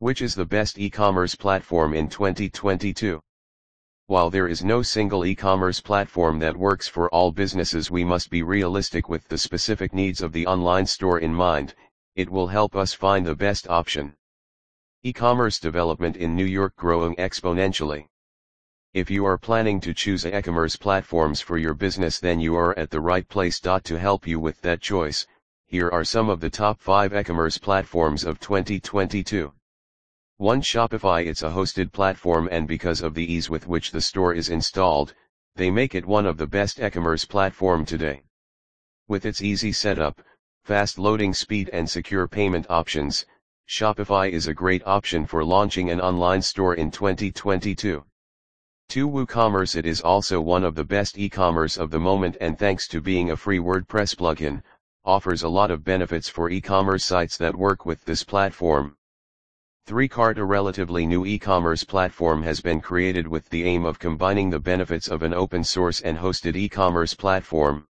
Which is the best e-commerce platform in 2022? While there is no single e-commerce platform that works for all businesses we must be realistic with the specific needs of the online store in mind, it will help us find the best option. E-commerce development in New York growing exponentially. If you are planning to choose e-commerce platforms for your business then you are at the right place. To help you with that choice, here are some of the top 5 e-commerce platforms of 2022. 1. Shopify It's a hosted platform and because of the ease with which the store is installed, they make it one of the best e-commerce platform today. With its easy setup, fast loading speed and secure payment options, Shopify is a great option for launching an online store in 2022. 2. WooCommerce It is also one of the best e-commerce of the moment and thanks to being a free WordPress plugin, offers a lot of benefits for e-commerce sites that work with this platform. 3 Cart a relatively new e-commerce platform has been created with the aim of combining the benefits of an open source and hosted e-commerce platform.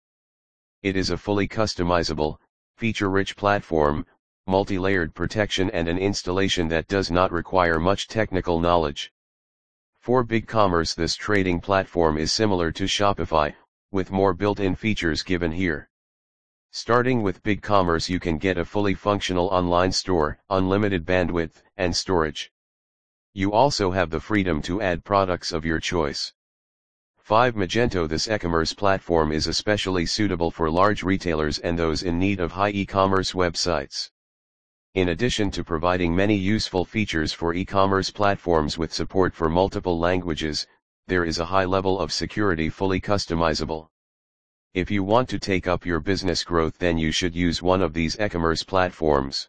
It is a fully customizable, feature-rich platform, multi-layered protection and an installation that does not require much technical knowledge. For BigCommerce this trading platform is similar to Shopify, with more built-in features given here. Starting with BigCommerce you can get a fully functional online store, unlimited bandwidth, and storage. You also have the freedom to add products of your choice. 5. Magento This e-commerce platform is especially suitable for large retailers and those in need of high e-commerce websites. In addition to providing many useful features for e-commerce platforms with support for multiple languages, there is a high level of security fully customizable. If you want to take up your business growth then you should use one of these e-commerce platforms.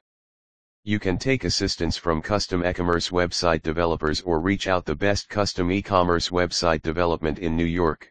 You can take assistance from custom e-commerce website developers or reach out the best custom e-commerce website development in New York.